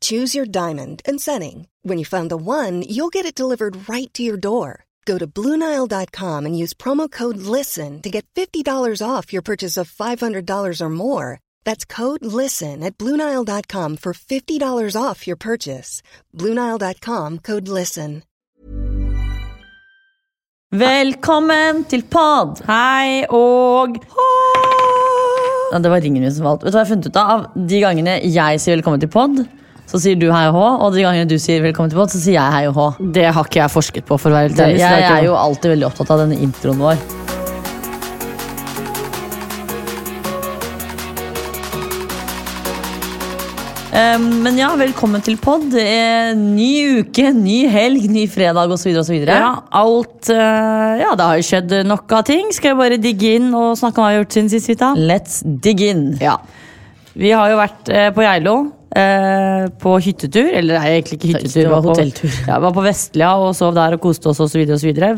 Choose your diamond and setting. When you find the one, you'll get it delivered right to your door. Go to Bluenile.com and use promo code LISTEN to get $50 off your purchase of $500 or more. That's code LISTEN at Bluenile.com for $50 off your purchase. Bluenile.com code LISTEN. Velkommen til pod! Hei og Ja, det var ringen min som valgte. Vet du hva jeg har funnet ut av? De gangene jeg sier velkommen til pod, så sier du hei og hå. Og de gangene du sier velkommen til båt, så sier jeg hei og hå. Det har ikke jeg forsket på, for å være helt ærlig. så Jeg er jo alltid veldig opptatt av denne introen vår. Um, men ja, velkommen til pod. Ny uke, ny helg, ny fredag osv. ja, alt eh, Ja, det har jo skjedd nok av ting. Skal jeg bare digge inn og snakke om hva vi har gjort siden sist? Let's dig in. Ja. Vi har jo vært eh, på Geilo. Eh, på hyttetur. Eller nei, egentlig ikke hyttetur. Det var på- Ja, var på Vestlia og sov der og koste oss osv.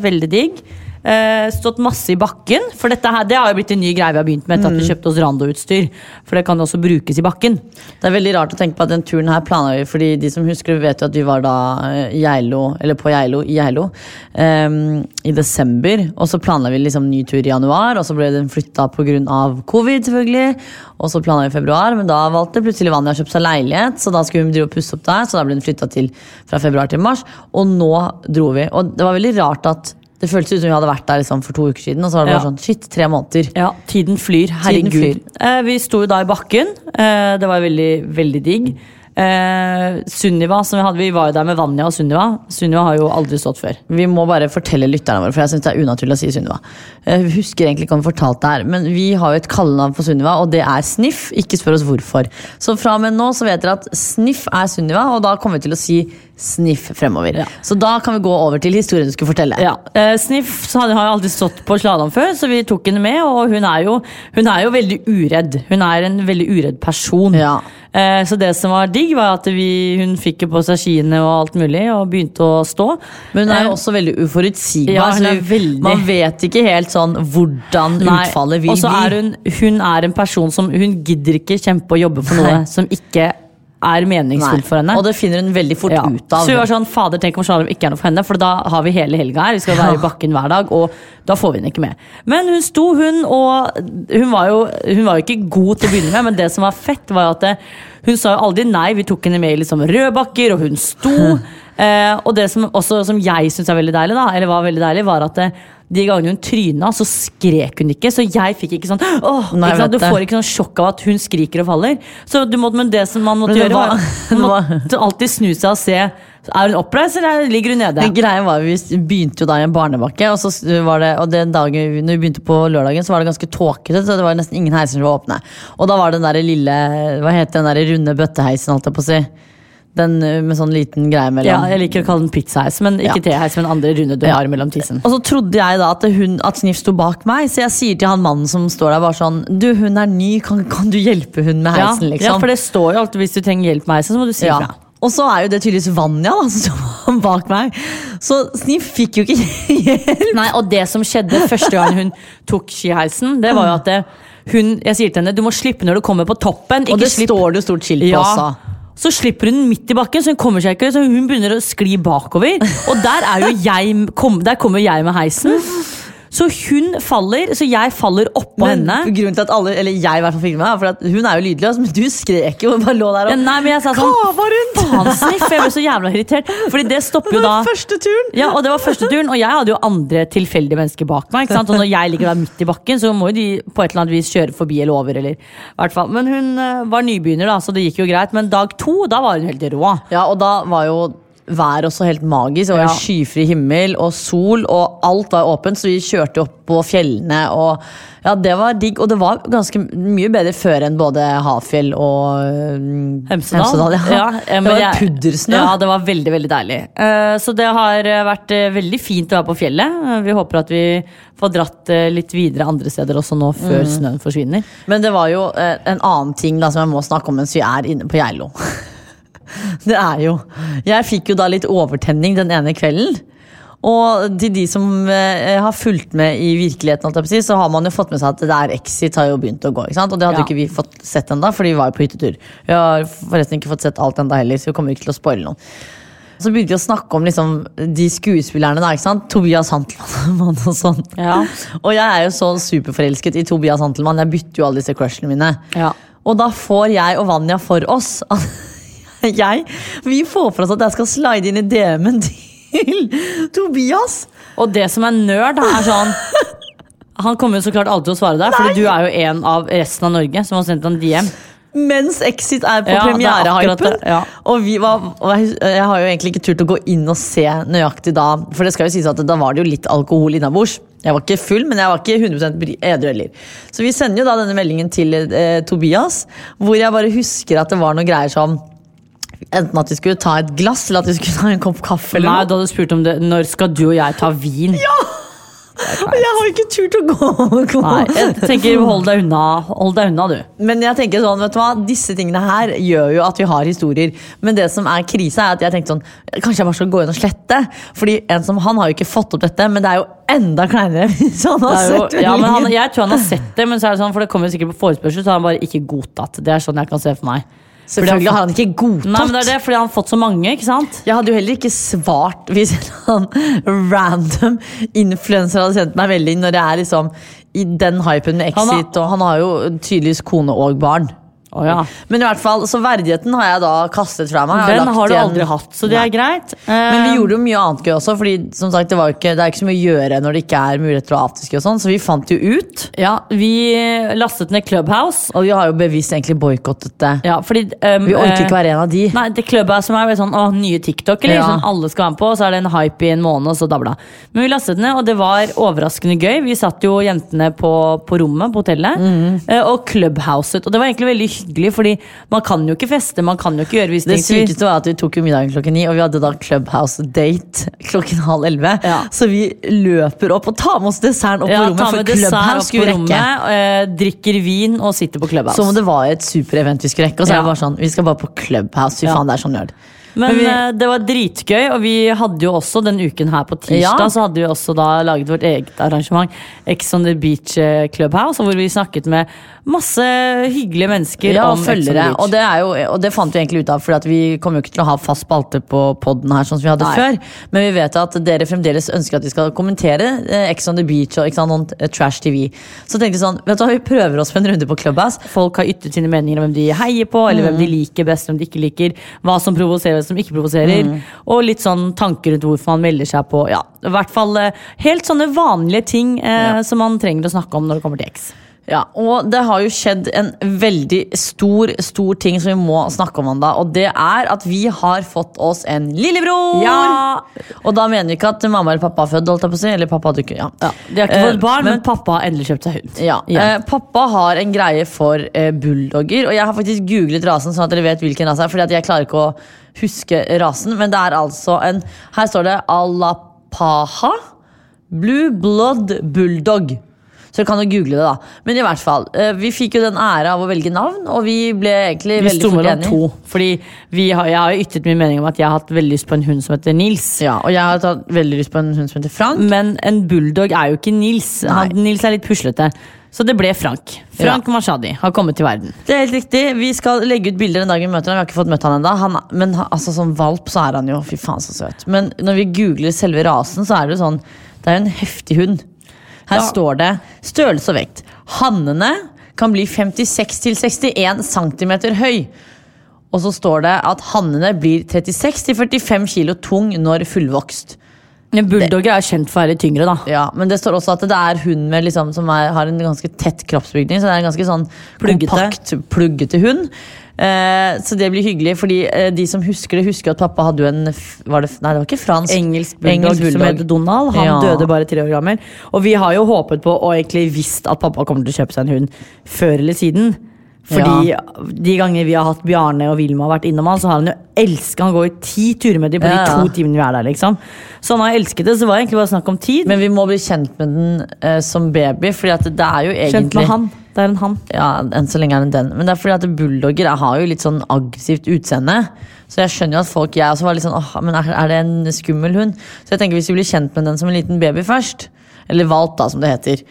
Veldig digg. Eh, stått masse i bakken. For dette her, det har jo blitt en ny greie vi har begynt med etter at Mm. vi kjøpte oss Rando-utstyr. For det kan også brukes i bakken. Det er veldig rart å tenke på at den turen her planla vi fordi de som husker det, vet jo at vi var da eh, i Geilo, eller på Geilo i Geilo um, i desember. Og så planla vi liksom ny tur i januar, og så ble den flytta pga. covid, selvfølgelig. Og så planla vi i februar, men da valgte plutselig Vanja å kjøpe seg leilighet, så da skulle hun drive og pusse opp der, så da ble den flytta til fra februar til mars. Og nå dro vi. Og det var veldig rart at det føltes ut som vi hadde vært der liksom for to uker siden, og så var det bare Ja. sånn shit, tre måneder. Ja, tiden flyr. Herregud. flyr. Eh, vi sto jo da i bakken. Eh, det var veldig, veldig digg. Eh, Sunniva, som vi hadde, vi var jo der med Vanja og Sunniva. Sunniva har jo aldri stått før. Vi må bare fortelle lytterne våre, for jeg synes det er unaturlig å si Sunniva. Jeg husker egentlig ikke om vi fortalte det her, men vi har jo et kallenavn på Sunniva, og det er Sniff. Ikke spør oss hvorfor. Så fra og med nå så vet dere at Sniff er Sunniva, og da kommer vi til å si Sniff fremover. Så da kan vi gå over til historien du skulle fortelle. Ja, eh, Sniff har jo aldri stått på slalåm før, så vi tok henne med. Og hun er, jo, hun er jo veldig uredd. Hun er en veldig uredd person. Ja. Eh, så det som var digg, var at vi, hun fikk jo på seg skiene og alt mulig, og begynte å stå. Men hun er jo Eh, også veldig uforutsigbar. Ja, hun er veldig- Man vet ikke helt sånn hvordan Nei, utfallet vil Og så er hun, hun er en person som Hun gidder ikke kjempe og jobbe for noe Nei. som ikke er meningsfullt for henne. Og det finner hun veldig fort Ja. ut av. Så vi var sånn, fader, tenk om slalåm ikke er noe for henne, for da har vi hele helga her. Vi skal være i bakken hver dag, og da får vi henne ikke med. Men hun sto, hun, og hun var jo, hun var jo ikke god til å begynne med, men det som var fett, var at det, hun sa jo aldri nei. Vi tok henne med i liksom rødbakker, og hun sto. Eh, og det som, også, som jeg syns er veldig deilig, da, eller var veldig deilig, var at det, de gangene hun tryna, så skrek hun ikke. Så jeg fikk ikke sånn åh, Nei, ikke sant? Du får ikke sånn sjokk av at hun skriker og faller. Så du måtte, men det som man måtte gjøre, var, man måtte alltid snu seg og se Er hun oppreist, eller ligger hun nede? Greia var, Vi begynte jo da i en barnebakke, og, så var det, og den dagen når vi begynte på lørdagen, så var det ganske tåkete. så det var nesten ingen heiser som var åpne. Og da var det den der lille Hva heter den der runde bøtteheisen, holdt jeg på å si. Den uh, med sånn liten greie mellom. Ja, jeg liker å kalle den pizzaheis, men ikke Ja. teheis, men andre runde du Ja. har mellom tissen. Og så trodde jeg da at, hun, at Sniff sto bak meg, så jeg sier til han mannen som står der bare sånn Du, hun er ny, kan, kan du hjelpe hun med Ja, heisen, liksom? ja, for det står jo alltid hvis du trenger hjelp med heisen, så må du si Ja. Og så er jo det tydeligvis Vanja da, som står bak meg. Så Sniff fikk jo ikke hjelp. Nei, og det som skjedde første gang hun tok skiheisen, det var jo at det, hun, jeg sier til henne du må slippe når du kommer på toppen. Og det slipp- står det jo stort skilt på ja. også. Så slipper hun midt i bakken, så hun kommer seg ikke, så hun begynner å skli bakover. Og der, er jo jeg, kom, der kommer jeg med heisen. Så hun faller, så jeg faller oppå Men henne. grunnen til at alle, eller jeg i hvert fall filmet, er for hun er jo lydløs, men du skrek jo og bare lå der og nei, men jeg sa sånn kava rundt. Faen, sniff! Jeg ble så jævla irritert. Fordi det stopper jo da. Det var første turen. Ja, og det var første turen, og jeg hadde jo andre tilfeldige mennesker bak meg. Og når jeg ligger der midt i bakken, så må jo de på et eller annet vis kjøre forbi eller over. Eller, hvert fall. Men hun eh, var nybegynner, da, så det gikk jo greit. Men dag to, da var hun helt rå. Ja, og da var jo været også helt magisk. Det var Ja. skyfri himmel og sol, og alt var åpent, så vi kjørte opp på fjellene. Og ja, det var digg. Og det var ganske mye bedre før enn både Hafjell og Hemsedal. Hemsedal. ja. Ja, eh, det var jeg- puddersnø. Ja, det var veldig, veldig deilig. Eh, Så det har eh, vært eh, veldig fint å være på fjellet. Eh, Vi håper at vi får dratt eh, litt videre andre steder også nå, før Mm. snøen forsvinner. Men det var jo eh, en annen ting da, som jeg må snakke om mens vi er inne på Geilo. Det er jo Jeg fikk jo da litt overtenning den ene kvelden. Og til de som eh, har fulgt med i virkeligheten, så har man jo fått med seg at det der Exit har jo begynt å gå. Og det hadde Ja. ikke vi fått sett ennå, for vi var jo på hyttetur. Vi har forresten ikke fått sett alt ennå heller, så vi kommer ikke til å spoile noen. Så begynte vi å snakke om liksom, de skuespillerne. da, ikke sant? Tobias Hantelmann og sånn. Ja. Og jeg er jo så superforelsket i Tobias Hantelmann. Jeg bytter jo alle disse crushene mine. Ja. Og da får jeg og Vanja for oss jeg, Vi får for oss at jeg skal slide inn i DM-en til Tobias. Og det som er nerd, er sånn Han kommer jo så klart alltid til å svare deg, for du er jo en av resten av Norge som har sendt en DM. Mens Exit er på Ja, er premierehypen. ja. Og, vi var, jeg, har jo egentlig ikke turt å gå inn og se nøyaktig da. For det skal jo sies at da var det jo litt alkohol innabords. Jeg var ikke full, men jeg var ikke 100 bry- edru heller. Så vi sender jo da denne meldingen til eh, Tobias, hvor jeg bare husker at det var noen greier som Enten at vi skulle ta et glass, eller at vi skulle ta en kopp kaffe. eller Nei, noe. du hadde spurt om det Når skal du og jeg ta vin? Og jeg har ikke turt å gå. gå. Nei, jeg tenker hold deg unna, hold deg unna du. Men jeg tenker sånn, vet du hva, disse tingene her gjør jo at vi har historier. Men det som er krise, er at jeg tenkte sånn Kanskje jeg bare skal gå inn og slette? Fordi en som han har jo ikke fått opp dette, men det er jo enda kleinere hvis han har jo, sett ja, men han, jeg tror han har sett det, men så er det sånn, for det kommer jo sikkert på forespørsel, så har han bare ikke godtatt. Det er sånn jeg kan se for meg. Selvfølgelig har han ikke godtatt. Nei, men det er det, fordi han har fått så mange, ikke sant? Jeg hadde jo heller ikke svart hvis en random influenser hadde sendt meg melding når jeg er liksom i den hypen med Han har- Exit, og han har jo tydeligvis kone og barn. Å ja. Men i hvert fall, så verdigheten har jeg da kastet fra meg. Den har du igjen- aldri hatt, så det Nei. er greit. Men vi Eh, gjorde jo mye annet gøy også, Fordi som sagt, det, var ikke, det er ikke så mye å gjøre når det ikke er mulighet til å ha afterski og sånn, så vi fant jo ut. Ja, vi lastet ned Clubhouse. Og vi har jo bevisst egentlig boikottet det. Ja, fordi um, Vi orker eh, ikke være en av de. Nei, det Clubhouse som er sånn, å, nye TikTok, eller Ja. sånn alle skal være med på, og så er det en hype i en måned, og så dabla. Men vi lastet ned, og det var overraskende gøy. Vi satt jo jentene på, på rommet på hotellet, mm. og Clubhouset. Og det var egentlig veldig hyggelig, fordi man kan jo ikke feste, man kan jo ikke gjøre visse Det ting. Det sykeste var at vi tok jo middagen klokken ni, og vi hadde da Clubhouse-date klokken halv elleve. Ja. Så vi løper opp og tar med oss desserten opp ja, på rommet, for Clubhouse skulle rekke. rommet, eh, drikker vin og sitter på Clubhouse. Som om det var et superevent vi skulle rekke. Og så er det bare sånn, vi skal bare på Clubhouse. Fy Ja. faen, det er sånn nerd. Men, Men vi- eh, det var dritgøy, og vi hadde jo også den uken her på tirsdag Ja. Så hadde vi også da laget vårt eget arrangement, Ex on the Beach eh, Clubhouse, hvor vi snakket med masse hyggelige mennesker Ja, om og Ex on the følgere. Beach. Og det, er jo, og det fant vi egentlig ut av, for vi kommer jo ikke til å ha fast spalte på podden her, sånn som vi hadde Nei. før. Men vi vet at dere fremdeles ønsker at vi skal kommentere eh, Ex on the Beach og sant, trash TV. Så tenkte vi sånn, vet du hva, vi prøver oss på en runde på Clubhouse. Folk har ytret sine meninger om hvem de heier på, eller hvem de Mm. liker best, hvem de ikke liker. Hva som provoserer, som ikke provoserer. Mm. Og litt sånn tanker rundt hvorfor man melder seg på. Ja, i hvert fall eh, helt sånne vanlige ting eh, Ja. som man trenger å snakke om når det kommer til X. Ja, og det har jo skjedd en veldig stor, stor ting som vi må snakke om, Wanda. Og det er at vi har fått oss en lillebror! Ja! Og da mener vi ikke at mamma eller pappa har født, holdt jeg på å si. Eller pappa hadde ikke, ja. Ja, de har ikke Eh, fått barn, men- men, pappa har endelig kjøpt seg hund. Ja, ja. eh, Pappa har en greie for eh, bulldogger, og jeg har faktisk googlet rasen, sånn at dere vet hvilken rase det er. Fordi at jeg klarer ikke å huske rasen, men det er altså en Her står det Alapaha Blue Blood Bulldog. Så du kan jo google det, da. Men i hvert fall, eh, vi fikk jo den ære av å velge navn, og vi ble egentlig Vi veldig fort enige. to. Fordi vi har, jeg har jo ytret min mening om at jeg har hatt veldig lyst på en hund som heter Nils. Ja, og jeg har hatt veldig lyst på en hund som heter Frank. Men en bulldog er jo ikke Nils. Han, Nils er litt puslete. Så det ble Frank. Frank Mashadi har kommet til verden. Det er helt riktig. Vi skal legge ut bilder den dagen vi møter ham. Vi har ikke fått møtt han enda. Men altså, som valp så er han jo fy faen så søt. Men når vi googler selve rasen, så er det sånn Det er jo en heftig hund. Her står det størrelse og vekt. Hannene kan bli 56-61 cm høy. Og så står det at hannene blir 36-45 kg tung når fullvokst. Men Bulldogger er kjent for å være tyngre, da. Ja, Men det står også at det er hund med liksom, som er, har en ganske tett kroppsbygning. Så det er en ganske sånn Pluggete. kompakt, pluggete hund. Eh, så det blir hyggelig, fordi eh, de som husker det, husker at pappa hadde jo en var det, Nei, det var ikke fransk. Engelsk bulldog, Engelsk som het Donald. Han Ja. døde bare tre år gammel. Og vi har jo håpet på og egentlig visst at pappa kommer til å kjøpe seg en hund før eller siden. Fordi de gangene vi har hatt Bjarne og Vilma vært innom han, så har han jo elsket Han går jo ti turer med dem på Ja, ja. de to timene vi er der, liksom. Så han har elsket det, så var det egentlig bare snakk om tid. Men vi må bli kjent med den uh, som baby, Fordi at det er jo egentlig Kjent med han. Det er en han. Ja, enn så lenge er det den. Men det er fordi at bulldogger er- har jo litt sånn aggressivt utseende. Så jeg skjønner jo at folk Jeg også var litt sånn åh, men er, er det en skummel hund? Så jeg tenker hvis vi blir kjent med den som en liten baby først, eller valp, da, som det heter,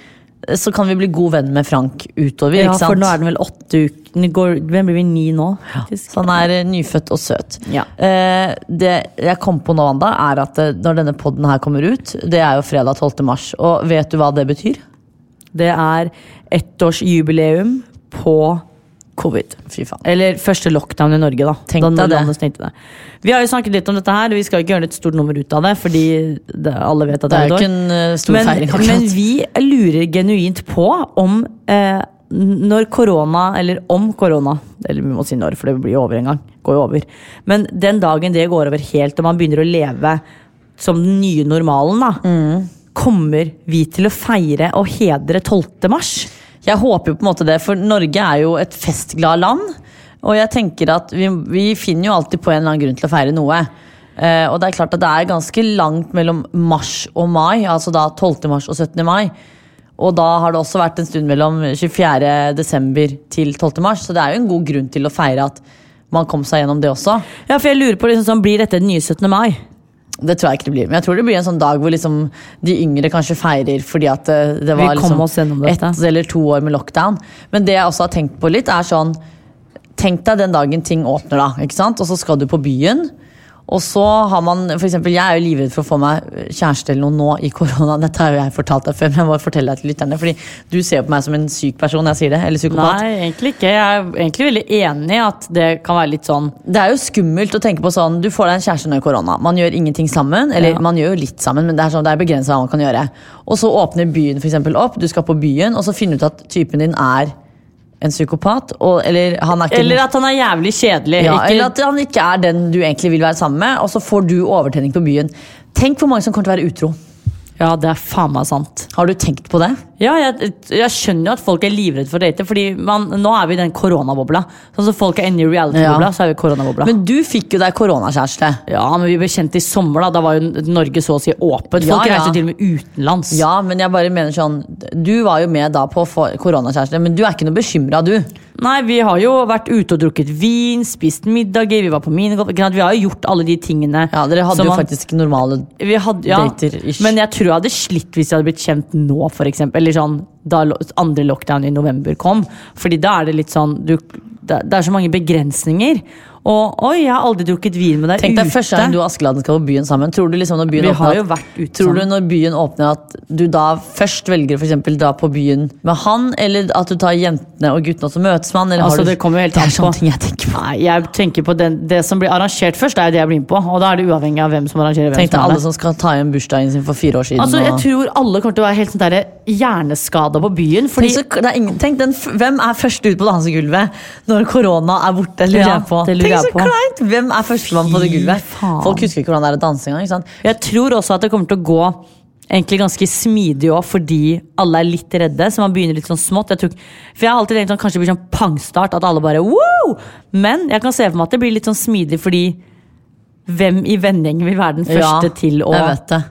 så kan vi bli god venn med Frank utover. Ja, for nå er den vel åtte uker Hvem blir vi ni nå? faktisk? Så han er eh, nyfødt og søt. Ja. Eh, det jeg kom på nå, Wanda, er at eh, når denne podden her kommer ut, det er jo fredag 12. mars. Og vet du hva det betyr? Det er ettårsjubileum på covid. Fy faen. Eller første lockdown i Norge, da. Tenk da det. landet stengte det. Vi har jo snakket litt om dette her, og vi skal ikke gjøre et stort nummer ut av det, fordi det, alle vet at Det er jo ikke en eh, stor men, feiring. akkurat. men vi lurer genuint på om eh, når korona, eller om korona Eller vi må si når, for det blir jo over en gang. Går jo over. Men den dagen det går over helt, og man begynner å leve som den nye normalen, da. Mm. Kommer vi til å feire og hedre 12. mars? Jeg håper jo på en måte det, for Norge er jo et festglad land. Og jeg tenker at vi, vi finner jo alltid på en eller annen grunn til å feire noe. Eh, og det er klart at det er ganske langt mellom mars og mai, altså da 12. mars og 17. mai. Og da har det også vært en stund mellom 24. desember til 12. mars, så det er jo en god grunn til å feire at man kom seg gjennom det også. Ja, for jeg lurer på liksom Blir dette den nye 17. mai? Det tror jeg ikke det blir. Men jeg tror det blir en sånn dag hvor liksom de yngre kanskje feirer fordi at det, det var liksom ett eller to år med lockdown. Men det jeg også har tenkt på litt, er sånn Tenk deg den dagen ting åpner, da. ikke sant? Og så skal du på byen. Og så har man, for eksempel, Jeg er jo livredd for å få meg kjæreste eller noe nå i korona. Dette har jo jeg fortalt deg før, men jeg må fortelle deg til lytterne. Fordi du ser på meg som en syk person når jeg sier det. Eller psykopat. Nei, egentlig ikke. Jeg er egentlig veldig enig i at det kan være litt sånn Det er jo skummelt å tenke på sånn Du får deg en kjæreste i korona. Man gjør ingenting sammen. Eller Ja. man gjør jo litt sammen, men det er, sånn, det er begrenset hva man kan gjøre. Og så åpner byen for eksempel opp. Du skal på byen, og så finner du ut at typen din er en psykopat. Og, eller han er ikke Eller at han er jævlig kjedelig. ja, ikke, eller at han ikke er den du egentlig vil være sammen med, og så får du overtenning på byen. Tenk hvor mange som kommer til å være utro. Ja, det er faen meg sant. Har du tenkt på det? Ja, jeg, jeg skjønner jo at folk er livredde for å date, Fordi man, nå er vi i den koronabobla. Sånn som folk er inne i reality-bobla, Ja. så er vi i koronabobla. Men du fikk jo deg koronakjæreste. Ja, men vi ble kjent i sommer, da. Da var jo Norge så å si åpent. Folk ja. reiste til og med utenlands. Ja, men jeg bare mener sånn Du var jo med da på koronakjæreste, men du er ikke noe bekymra, du. Nei, vi har jo vært ute og drukket vin, spist middager, vi var på minigolf. Vi har jo gjort alle de tingene. Ja, Dere hadde jo man- faktisk normale vi hadde, ja, dater-ish. Men jeg tror jeg hadde slitt hvis jeg hadde blitt kjent nå, eksempel. Eller sånn da andre lockdown i november kom. Fordi da er det litt sånn du, det er så mange begrensninger. Og oi, jeg har aldri drukket vin med deg Tenk deg ute. første gang du og Askeladden skal på byen sammen. Tror du liksom når byen Vi åpner har at- jo vært ute Tror du når byen åpner at du da først velger for dra på byen med han, eller at du tar jentene og guttene og så møtes man? Eller Altså, du, det kommer jo helt an på. jeg tenker på. Nei, jeg tenker på den, Det som blir arrangert først, er jo det jeg blir med på. Og da er det uavhengig av hvem som arrangerer hvem Tenk deg alle som skal ta igjen bursdagen sin for fire år siden. Altså, jeg og- tror alle kommer til å være helt sånn der hjerneskada på byen. Fordi Tenk, så, det er ingen, tenk den, Hvem er først ut på dansegulvet når korona er borte? lurer Ja, jeg på. det lurer Jeg så kleint! Hvem er førstemann på det gulvet? Folk husker ikke hvordan det er å danse engang. Jeg tror også at det kommer til å gå egentlig ganske smidig òg, fordi alle er litt redde. Så man begynner litt sånn smått. Jeg tror, for jeg har alltid tenkt sånn, kanskje det blir sånn pangstart, at alle bare wow! Men jeg kan se for meg at det blir litt sånn smidig, fordi hvem i vennegjengen vil være den første Ja, til å Jeg vet det.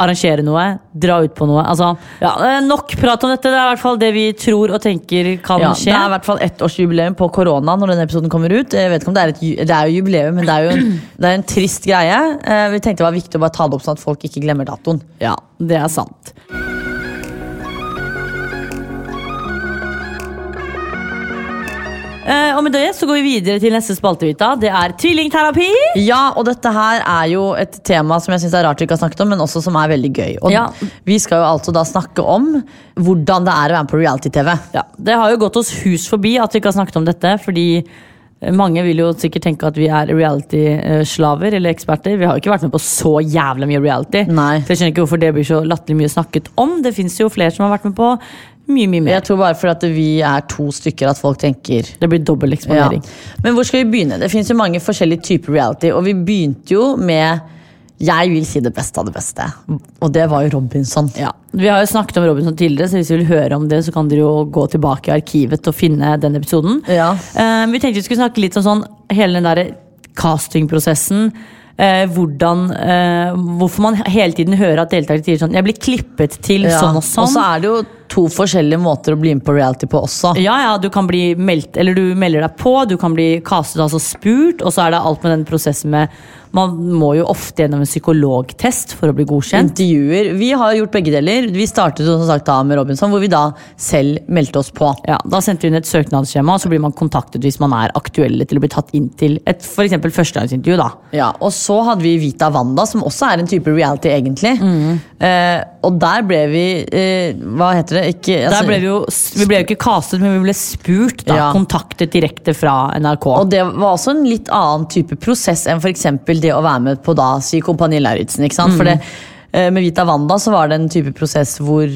Arrangere noe? Dra ut på noe? Altså, ja, nok prat om dette. Det er i hvert fall det vi tror og tenker kan Ja, skje. det er i hvert fall ettårsjubileum på korona når denne episoden kommer ut. Jeg vet ikke om Det er et, det er jo jubileum, men det er jo en, det er en trist greie. Eh, Vi tenkte det var viktig å bare ta det opp sånn at folk ikke glemmer datoen. Ja, det er sant. Eh, og med det så går vi videre til neste spaltevita. Det er tvillingterapi. Ja, og dette her er jo et tema som jeg synes er rart vi ikke har snakket om, men også som er veldig gøy. Og Ja. Vi skal jo altså da snakke om hvordan det er å være med på reality-TV. Ja, Det har jo gått oss hus forbi at vi ikke har snakket om dette, fordi mange vil jo sikkert tenke at vi er reality-slaver eller eksperter. Vi har jo ikke vært med på så jævlig mye reality. Nei. Så jeg skjønner ikke hvorfor det blir så latterlig mye snakket om. Det fins jo flere som har vært med på mye, mye mer. Jeg tror bare fordi at vi er to stykker at folk tenker Det blir dobbel ja. eksponering. Men hvor skal vi begynne? Det finnes jo mange forskjellige typer reality, og vi begynte jo med jeg vil si det beste av det beste. Og det var jo Robinson. Ja. Vi har jo snakket om Robinson tidligere, så hvis du vil høre om det, så kan dere jo gå tilbake i arkivet og finne den episoden. Ja. Uh, vi tenkte vi skulle snakke litt om sånn, hele den der castingprosessen. Eh, hvordan, eh, hvorfor man hele tiden hører at deltakere sier sånn Jeg blir klippet til Ja. sånn og sånn. Og så er det jo to forskjellige måter å bli med på reality på også. Ja, ja, du kan bli meldt, eller du melder deg på, du kan bli castet, altså spurt, og så er det alt med den prosessen med Man må jo ofte gjennom en psykologtest for å bli godkjent. Intervjuer. Vi har gjort begge deler. Vi startet som sagt da med Robinson, hvor vi da selv meldte oss på. Ja, Da sendte vi inn et søknadsskjema, og så blir man kontaktet hvis man er aktuelle til å bli tatt inn til et eksempel førstegangsintervju. da. Ja, Og så hadde vi Vita Wanda, som også er en type reality, egentlig. Mm. Eh, og der ble vi eh, Hva heter det? Ikke, altså- Der ble vi, jo, vi ble jo ikke castet, men vi ble spurt. da, Ja. Kontaktet direkte fra NRK. Og det var også en litt annen type prosess enn f.eks. det å være med på da, si Kompani Lauritzen. ikke sant? For det, eh, med Vita Wanda så var det en type prosess hvor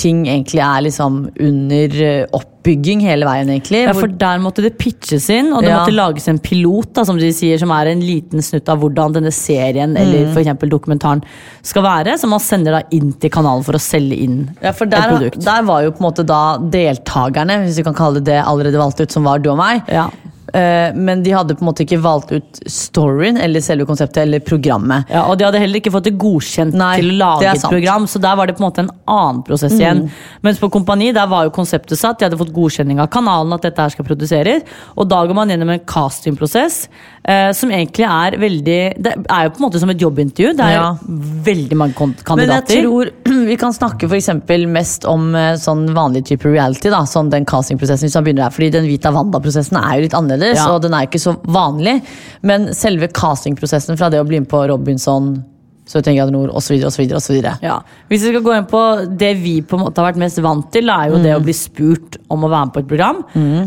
ting egentlig er liksom under eh, oppbygging hele veien, egentlig. ja, for Der måtte det pitches inn, og det Ja. måtte lages en pilot, da, som de sier, som er en liten snutt av hvordan denne serien Mm. eller for eksempel dokumentaren skal være. Som man sender da inn til kanalen for å selge inn Ja, for et der, produkt. der var jo på en måte da deltakerne, hvis vi kan kalle det det, allerede valgt ut, som var du og meg. Ja. Eh, Men de hadde på en måte ikke valgt ut storyen eller selve konseptet eller programmet. Ja, og de hadde heller ikke fått det godkjent Nei, til å lage et. Mm. program, så der var det på en måte en annen prosess igjen. Mens på Kompani der var jo konseptet satt, de hadde fått godkjenning av kanalen at dette her skal produseres, og da går man gjennom en castingprosess eh, som egentlig er veldig Det er jo på en måte som et jobbintervju. Det er Ja. veldig mange kandidater. Men jeg tror vi kan snakke eksempel mest om eh, sånn vanlig type reality. da, sånn Den castingprosessen hvis man begynner der, fordi Den Vita Wanda-prosessen er jo litt annerledes, Ja. og den er ikke så vanlig. Men selve castingprosessen fra det å bli med på Robinson, 71 grader nord osv. osv. Ja. Hvis vi skal gå inn på det vi på en måte har vært mest vant til, er jo det Mm. å bli spurt om å være med på et program.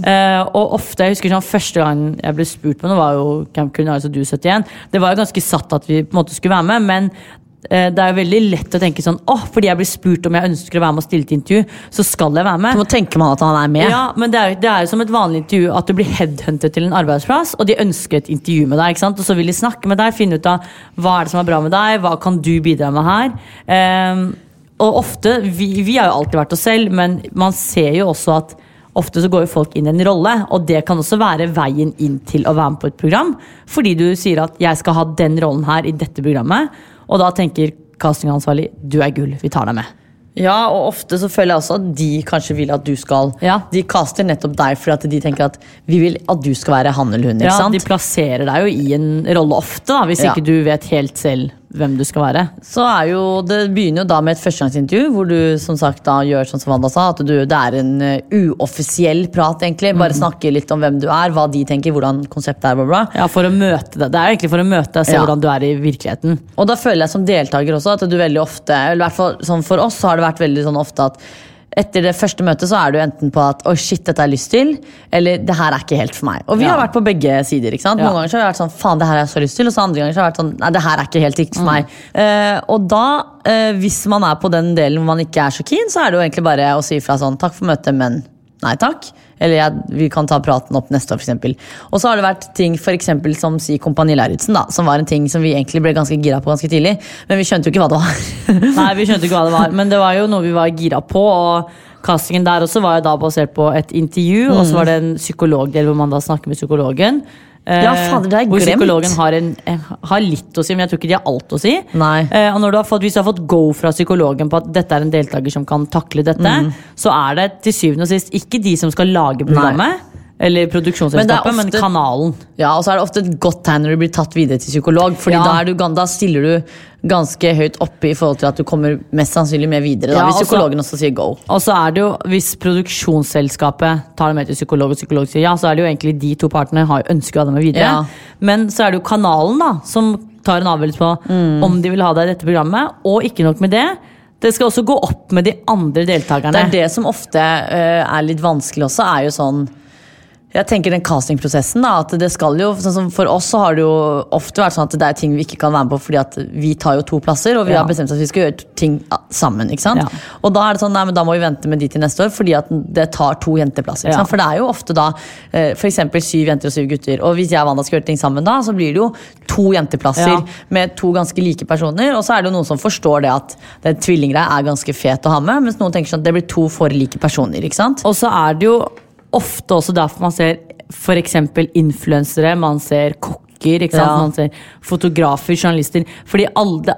Eh, og ofte, jeg husker sånn Første gang jeg ble spurt på noe, var jo Camp Culinaris og Du 71. Det var jo ganske satt at vi på en måte skulle være med, men det er jo veldig lett å tenke sånn åh, fordi jeg blir spurt om jeg ønsker å være med og stille til intervju, så skal jeg være med. Så må tenker man at han er med. Ja, men det er, det er jo som et vanlig intervju at du blir headhuntet til en arbeidsplass, og de ønsker et intervju med deg. ikke sant? Og så vil de snakke med deg, finne ut av hva er det som er bra med deg, hva kan du bidra med her. Um, og ofte, vi, vi har jo alltid vært oss selv, men man ser jo også at Ofte så går jo folk inn i en rolle, og det kan også være veien inn til å være med på et program. Fordi du sier at 'jeg skal ha den rollen her i dette programmet', og da tenker castingansvarlig 'du er gull, vi tar deg med'. Ja, og ofte så føler jeg også at de kanskje vil at du skal Ja. De caster nettopp deg fordi at de tenker at vi vil at du skal være han eller hun. ikke Ja? De plasserer deg jo i en rolle ofte, da, hvis Ja. ikke du vet helt selv hvem du skal være. Så er jo, Det begynner jo da med et førstegangsintervju, hvor du som sagt da gjør sånn som Wanda sa, at du, det er en uh, uoffisiell prat, egentlig. Bare snakke litt om hvem du er, hva de tenker, hvordan konseptet er, bla, bla. Ja, for å møte deg. Det er egentlig for å møte deg, se Ja. hvordan du er i virkeligheten. Og da føler jeg som deltaker også at du veldig ofte, eller i hvert fall sånn for oss, så har det vært veldig sånn ofte at etter det første møtet så er du enten på at oi shit, dette har jeg lyst til, eller det her er ikke helt for meg. Og vi Ja. har vært på begge sider. ikke sant? Ja. Noen ganger så har vi vært sånn faen, det her har jeg så lyst til, og så andre ganger så har vi vært sånn nei, det her er ikke helt riktig for meg. Uh, og da, uh, hvis man er på den delen hvor man ikke er så keen, så er det jo egentlig bare å si ifra sånn takk for møtet, men nei takk. Eller jeg, vi kan ta praten opp neste år, f.eks. Og så har det vært ting for eksempel, som si Kompani Lauritzen, som var en ting som vi egentlig ble ganske gira på ganske tidlig. Men vi skjønte jo ikke hva det var. Nei, vi skjønte ikke hva det var, men det var jo noe vi var gira på. Og castingen der også var jo da basert på et intervju, og så var det en psykologdel hvor man da snakker med psykologen. Eh, Ja, fader, det har jeg hvor glemt. psykologen har, en, eh, har litt å si, men jeg tror ikke de har alt å si. Nei. Eh, og når du har fått, hvis du har fått go fra psykologen på at dette er en deltaker som kan takle dette, Mm. så er det til syvende og sist ikke de som skal lage programmet. Eller produksjonsselskapet, men, ofte- kanalen. Ja, og så er det ofte et godt tegn når du blir tatt videre til psykolog, Fordi Ja. da, du, da stiller du ganske høyt oppe i forhold til at du kommer mest sannsynlig med videre. Da, Ja, hvis psykologen også sier go. Og så er det jo, Hvis produksjonsselskapet tar det med til psykolog, og psykolog sier ja, så er det jo egentlig de to partene har ønsket ønsker å ha det med videre. Ja. Men så er det jo kanalen da, som tar en avgjørelse på Mm. om de vil ha deg i dette programmet. Og ikke nok med det, det skal også gå opp med de andre deltakerne. Det er det som ofte uh, er litt vanskelig også, er jo sånn jeg tenker den castingprosessen da, at det skal jo, sånn som For oss så har det jo ofte vært sånn at det er ting vi ikke kan være med på fordi at vi tar jo to plasser, og vi Ja. har bestemt at vi skal gjøre ting sammen. ikke sant? Ja. Og da er det sånn, nei, men da må vi vente med de til neste år, fordi at det tar to jenteplasser. ikke Ja. For det er jo ofte da f.eks. for eksempel syv jenter og syv gutter. Og hvis jeg og Wanda skal gjøre ting sammen da, så blir det jo to jenteplasser med to ganske like personer. Og så er det jo noen som forstår det at det tvillinggreia er ganske fet å ha med, mens noen tenker sånn at det blir to for like personer. ikke sant? Og så er det jo ofte også derfor man ser f.eks. influensere, man ser kokker? Ja. man ser fotografer, journalister. Fordi alle,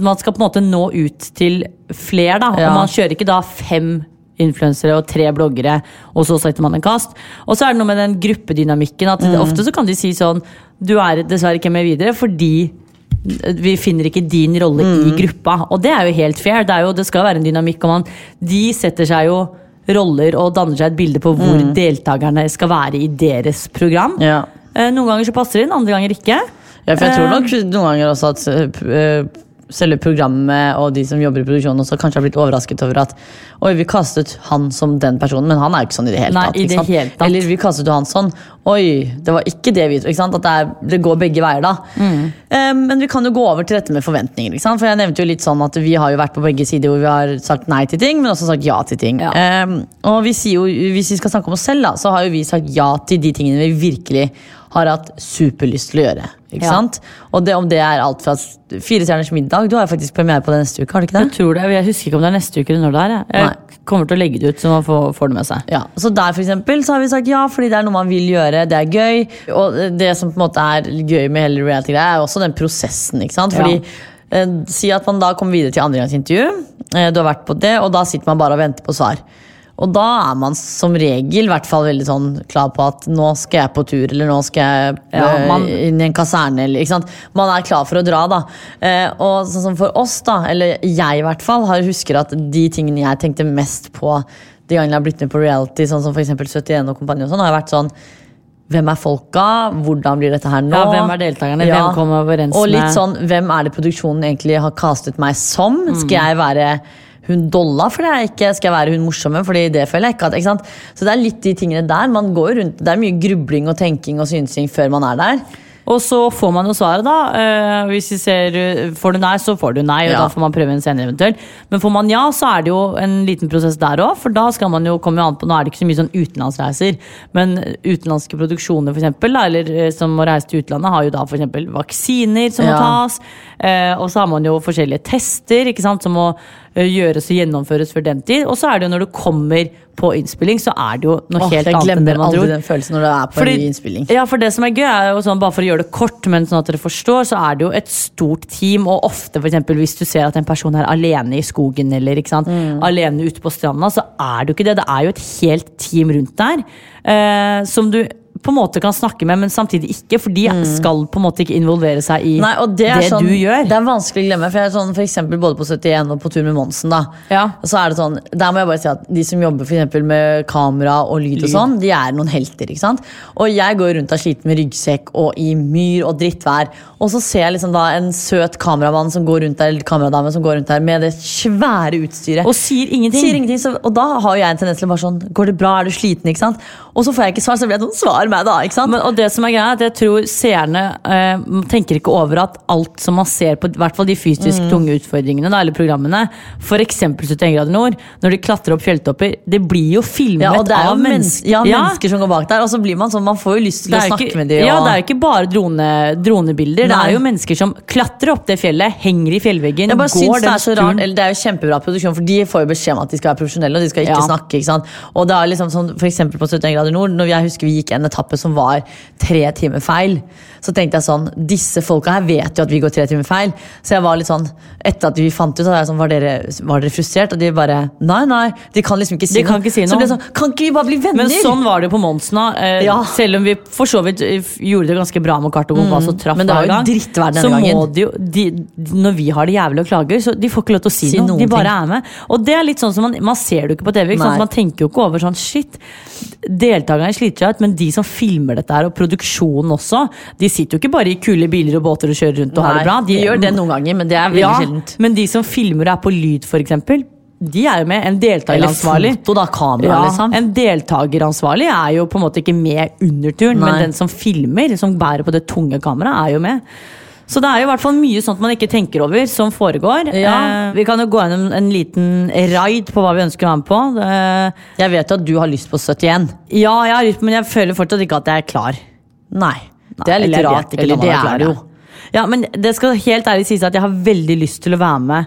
man skal på en måte nå ut til flere, da. Ja. Og man kjører ikke da fem influensere og tre bloggere, og så setter man en kast. Og så er det noe med den gruppedynamikken. at Mm. Ofte så kan de si sånn Du er dessverre ikke med videre fordi vi finner ikke din rolle Mm. i gruppa. Og det er jo helt fair. Det, jo, det skal være en dynamikk. Og man, de setter seg jo roller og danner seg et bilde på hvor deltakerne skal være i deres program. Mm. Ja. Eh, Noen ganger så passer det inn, andre ganger ikke. Ja, for jeg tror Eh, nok noen ganger også at eh, selve programmet og de som jobber i produksjonen også kanskje har blitt overrasket over at Oi, vi kastet han som den personen, men han er jo ikke sånn i det hele Nei, tatt. det hele tatt. Eller vi kastet jo han sånn. Oi, det var ikke det vi ikke sant? At det, er, det går begge veier, da. Mm. Um, men vi kan jo gå over til dette med forventninger. Ikke sant? For jeg nevnte jo litt sånn at vi har jo vært på begge sider hvor vi har sagt nei til ting, men også sagt ja til ting. Ja. Um, og vi sier jo, hvis vi skal snakke om oss selv, da, så har jo vi sagt ja til de tingene vi virkelig har hatt superlyst til å gjøre. Ikke Ja. sant? Og det, om det er alt fra Fire stjerners middag Du har jo faktisk premiere på det neste uke, har du ikke det? Jeg tror det, jeg husker ikke om det er neste uke eller når det er. Jeg, jeg kommer til å legge det ut, så man får, får det med seg. Ja, så der for eksempel, så har vi sagt ja, fordi det er noe man vil gjøre, det er gøy. Og det som på en måte er gøy med hele reality-greia, er også den prosessen. ikke sant? Fordi eh, Si at man da kommer videre til andregangsintervju, eh, du har vært på det, og da sitter man bare og venter på svar. Og da er man som regel i hvert fall veldig sånn klar på at nå skal jeg på tur, eller nå skal jeg Ja, eh, man- inn i en kaserne. Eller, ikke sant? Man er klar for å dra, da. Eh, og sånn som for oss, da, eller jeg i hvert fall, har husker at de tingene jeg tenkte mest på de gangene jeg har blitt med på reality, sånn som f.eks. 71 og kompani, og sånn, har vært sånn hvem er folka? Hvordan blir dette her nå? Ja, hvem er deltakerne? Hvem kommer overens Og litt sånn, hvem er det produksjonen egentlig har castet meg som? Mm. Skal jeg være hun Dolla fordi jeg ikke skal være hun morsomme? Fordi det føler jeg ikke at, ikke sant? Så det er litt de tingene der. Man går rundt, Det er mye grubling og tenking og synsing før man er der. Og så får man jo svaret, da. Eh, hvis vi ser, Får du nei, så får du nei, og Ja. da får man prøve en senere eventuelt. Men får man ja, så er det jo en liten prosess der òg. For da skal man jo komme an på Nå er det ikke så mye sånn utenlandsreiser, men utenlandske produksjoner for eksempel, da, eller eh, som må reise til utlandet, har jo da eksempel vaksiner som må Ja. tas. Eh, og så har man jo forskjellige tester ikke sant, som må eh, gjøres og gjennomføres før den tid. Og så er det jo når du kommer på innspilling, så er det jo noe Åh, helt jeg annet enn det glemmer aldri den følelsen når du er på Fordi- en ny innspilling. Ja, for det som er gøy, er jo sånn, bare for å gjøre det kort, men sånn at dere forstår, så er det jo et stort team, og ofte eksempel, hvis du ser at en person er alene i skogen, eller ikke sant, Mm. alene ute på stranda, så er det jo ikke det. Det er jo et helt team rundt der, eh, som du på en måte kan snakke med, men samtidig ikke, for de skal på en måte ikke involvere seg i Mm. Nei, det, er sånn, du gjør. Det er vanskelig å glemme. For jeg er sånn, for eksempel både på 71 og på tur med Monsen. da Ja. Så er det sånn, Der må jeg bare si at de som jobber for eksempel med kamera og lyd, og sånn, de er noen helter. ikke sant? Og jeg går rundt og sliter med ryggsekk og i myr og drittvær. Og så ser jeg liksom da en søt kameramann som går rundt der, eller kameradame som går rundt der med det svære utstyret. Og sier ingenting. Sier ingenting så, og da har jo jeg en tendens til å bare sånn Går det bra? Er du sliten? ikke sant? Og så får jeg ikke svar, så blir det sånn Svar meg, da. ikke sant? Men, og det som er greia at jeg tror seerne eh, tenker ikke over at alt som man ser på, i hvert fall de fysisk Mm. tunge utfordringene, da, eller programmene, f.eks. 71 grader nord, når de klatrer opp fjelltopper, det blir jo filmet Ja, og det er jo av mennesker, mennesker. ja, mennesker som går bak der. Og så blir man sånn, man får jo lyst til å snakke ikke, med dem. ja, det er jo ikke bare drone, dronebilder. Det er jo mennesker som klatrer opp det fjellet, henger i fjellveggen, Jeg bare går syns det er så rart, eller det er jo kjempebra produksjon, for de får jo beskjed om at de skal være profesjonelle, og de skal ikke Ja. snakke. ikke sant? Og det er liksom sånn, for på 71 grader grader nord, når jeg husker vi gikk en etappe som var tre timer feil, så tenkte jeg sånn Disse folka her vet jo at vi går tre timer feil. Så jeg var litt sånn Etter at vi fant ut, så var jeg sånn Var dere, var dere frustrert? Og de bare Nei, nei. De kan liksom ikke si noe. kan ikke si Så noe. ble det sånn Kan ikke vi bare bli venner? Men sånn var det jo på Monsna. Eh, Ja. Selv om vi for så vidt eh, gjorde det ganske bra med Kart og Kompas og traff Mm. Men det var hver jo gang, denne så må de jo de, Når vi har det jævlig og klager, så de får ikke lov til å si, Si noe. De bare ting. er med. Og det er litt sånn som man, man ser det jo ikke på TV. Ikke? Man tenker jo ikke over sånn shit. Deltakerne sliter seg ut, men de som filmer dette her, og produksjonen også, de sitter jo ikke bare i kule biler og båter og kjører rundt og har det bra. de gjør det noen ganger, men det er veldig ja, sjeldent. Men de som filmer og er på lyd, eksempel, de er jo med. En Eller foto, da. Kamera, Ja, liksom. En deltakeransvarlig er jo på en måte ikke med under turen, Nei. men den som filmer, som bærer på det tunge kameraet, er jo med. Så det er jo i hvert fall mye sånt man ikke tenker over, som foregår. Ja. Eh, vi kan jo gå gjennom en liten raid på hva vi ønsker å være med på. Eh, Jeg vet at du har lyst på 71. ja, jeg har lyst, men jeg føler fortsatt ikke at jeg er klar. Nei. Det er litt rart. ikke Eller det er det jo. ja. Ja, men det skal helt ærlig sies at jeg har veldig lyst til å være med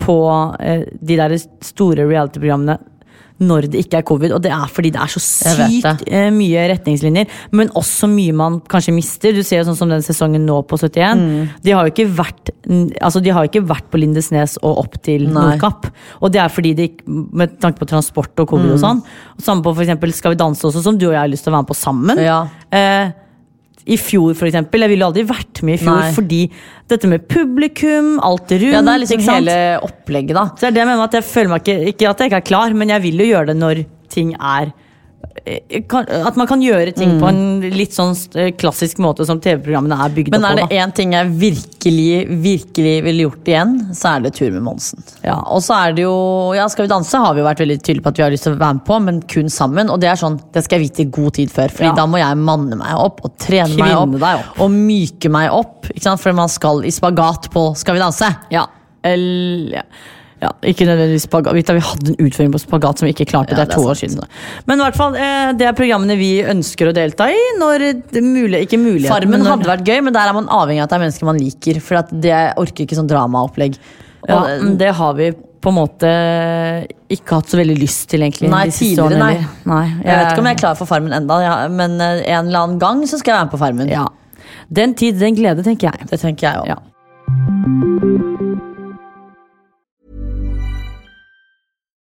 på eh, de der store reality-programmene når det ikke er covid. Og det er fordi det er så sykt eh, mye retningslinjer, men også mye man kanskje mister. Du ser jo sånn som den sesongen nå på 71. Mm. De har jo ikke vært Altså de har jo ikke vært på Lindesnes og opp til Nordkapp. Og det er fordi de med tanke på transport og covid Mm. og sånn. Samme på eksempel Skal vi danse også, som du og jeg har lyst til å være med på sammen. Ja. Eh, I fjor, for eksempel. Jeg ville aldri vært med i fjor Nei. fordi dette med publikum, alt rundt Ja, det er liksom hele opplegget, da. Så det er det jeg mener at jeg føler meg ikke Ikke at jeg ikke er klar, men jeg vil jo gjøre det når ting er kan, At man kan gjøre ting på en litt sånn eh, klassisk måte som TV-programmene er bygd Men er det én ting jeg virkelig virkelig ville gjort igjen, så er det tur med Monsen. Ja. Og så er det jo Ja, Skal vi danse har vi jo vært veldig tydelige på at vi har lyst til å være med på, men kun sammen. Og det er sånn, det skal jeg vite i god tid før, Fordi Ja. da må jeg manne meg opp og trene meg opp, opp. og myke meg opp. Ikke sant? For man skal i spagat på Skal vi danse. Ja. Eller, ja. Ja, ikke nødvendigvis spagat. Vi hadde en utføring på spagat som vi ikke klarte. Ja, det er det er år siden. Men i hvert fall, eh, det er programmene vi ønsker å delta i. Når det mulig, ikke mulighet, Farmen når- hadde vært gøy, men der er man avhengig av at det er mennesker man liker. For det orker ikke sånn dramaopplegg. Ja, Og- det har vi på en måte ikke hatt så veldig lyst til, egentlig. Nei, tidligere, nei. nei. Jeg vet ikke om jeg er klar for Farmen enda, ja, men eh, en eller annen gang så skal jeg være med på Farmen. Ja. Den tid, den glede, tenker jeg. Det tenker jeg òg. Ja.